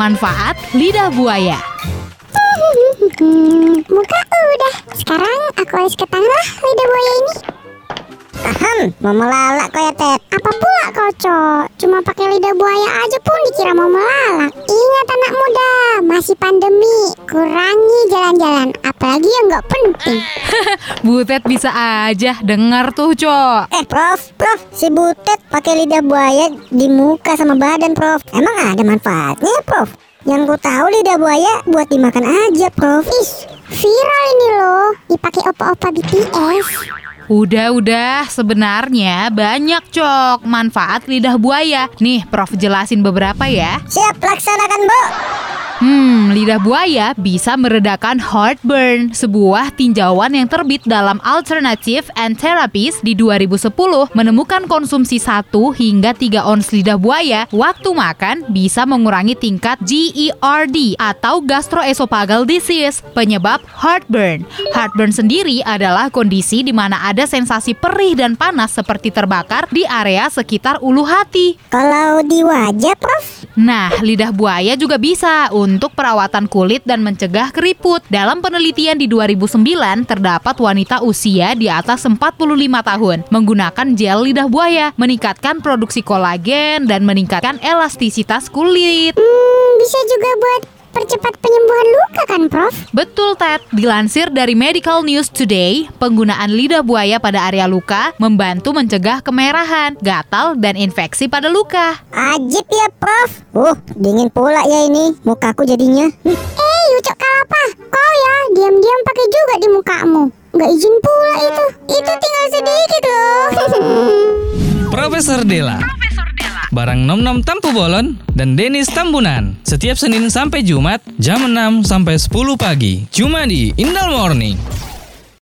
Manfaat lidah buaya. Hmm, muka udah. Sekarang aku harus ke tangan lah lidah buaya ini. Ahem, mau melalak kau ya Ted. Apa pula kau, Cok? Cuma pakai lidah buaya aja pun dikira mau melalak. Ingat anak muda, masih pandemi. Kurangi jalan-jalan, apalagi yang nggak penting. Butet bisa aja dengar tuh, Cok. Eh Prof, Prof, si Butet pakai lidah buaya di muka sama badan Prof. Emang ada manfaatnya ya Prof? Yang ku tahu lidah buaya buat dimakan aja Prof. Ih, viral ini loh. Dipakai opa-opa BTS. Udah-udah, sebenarnya banyak cok manfaat lidah buaya. Nih, Prof jelasin beberapa ya. Siap laksanakan Bu. Lidah buaya bisa meredakan heartburn, sebuah tinjauan yang terbit dalam Alternative and Therapies di 2010 menemukan konsumsi 1 hingga 3 ons lidah buaya waktu makan bisa mengurangi tingkat GERD atau gastroesophageal disease, penyebab heartburn. Heartburn sendiri adalah kondisi di mana ada sensasi perih dan panas seperti terbakar di area sekitar ulu hati. Kalau di wajah Prof, Nah, lidah buaya juga bisa untuk perawatan kulit dan mencegah keriput. Dalam penelitian di 2009, terdapat wanita usia di atas 45 tahun menggunakan gel lidah buaya, meningkatkan produksi kolagen dan meningkatkan elastisitas kulit. Hmm, bisa juga buat percepat penyembuhan luka kan, Prof? Betul, Ted. Dilansir dari Medical News Today, penggunaan lidah buaya pada area luka membantu mencegah kemerahan, gatal, dan infeksi pada luka. ajib ya Prof. Uh, dingin pula ya ini mukaku jadinya. Eh, Ucok Kalapa, kau ya diam-diam pakai juga di mukamu. Nggak izin pula itu. Itu tinggal sedikit loh. Profesor Della. Barang Nom Nom Tampu Bolon dan Denis Tambunan. Setiap Senin sampai Jumat jam 6 sampai 10 pagi. Cuma di Indal Morning.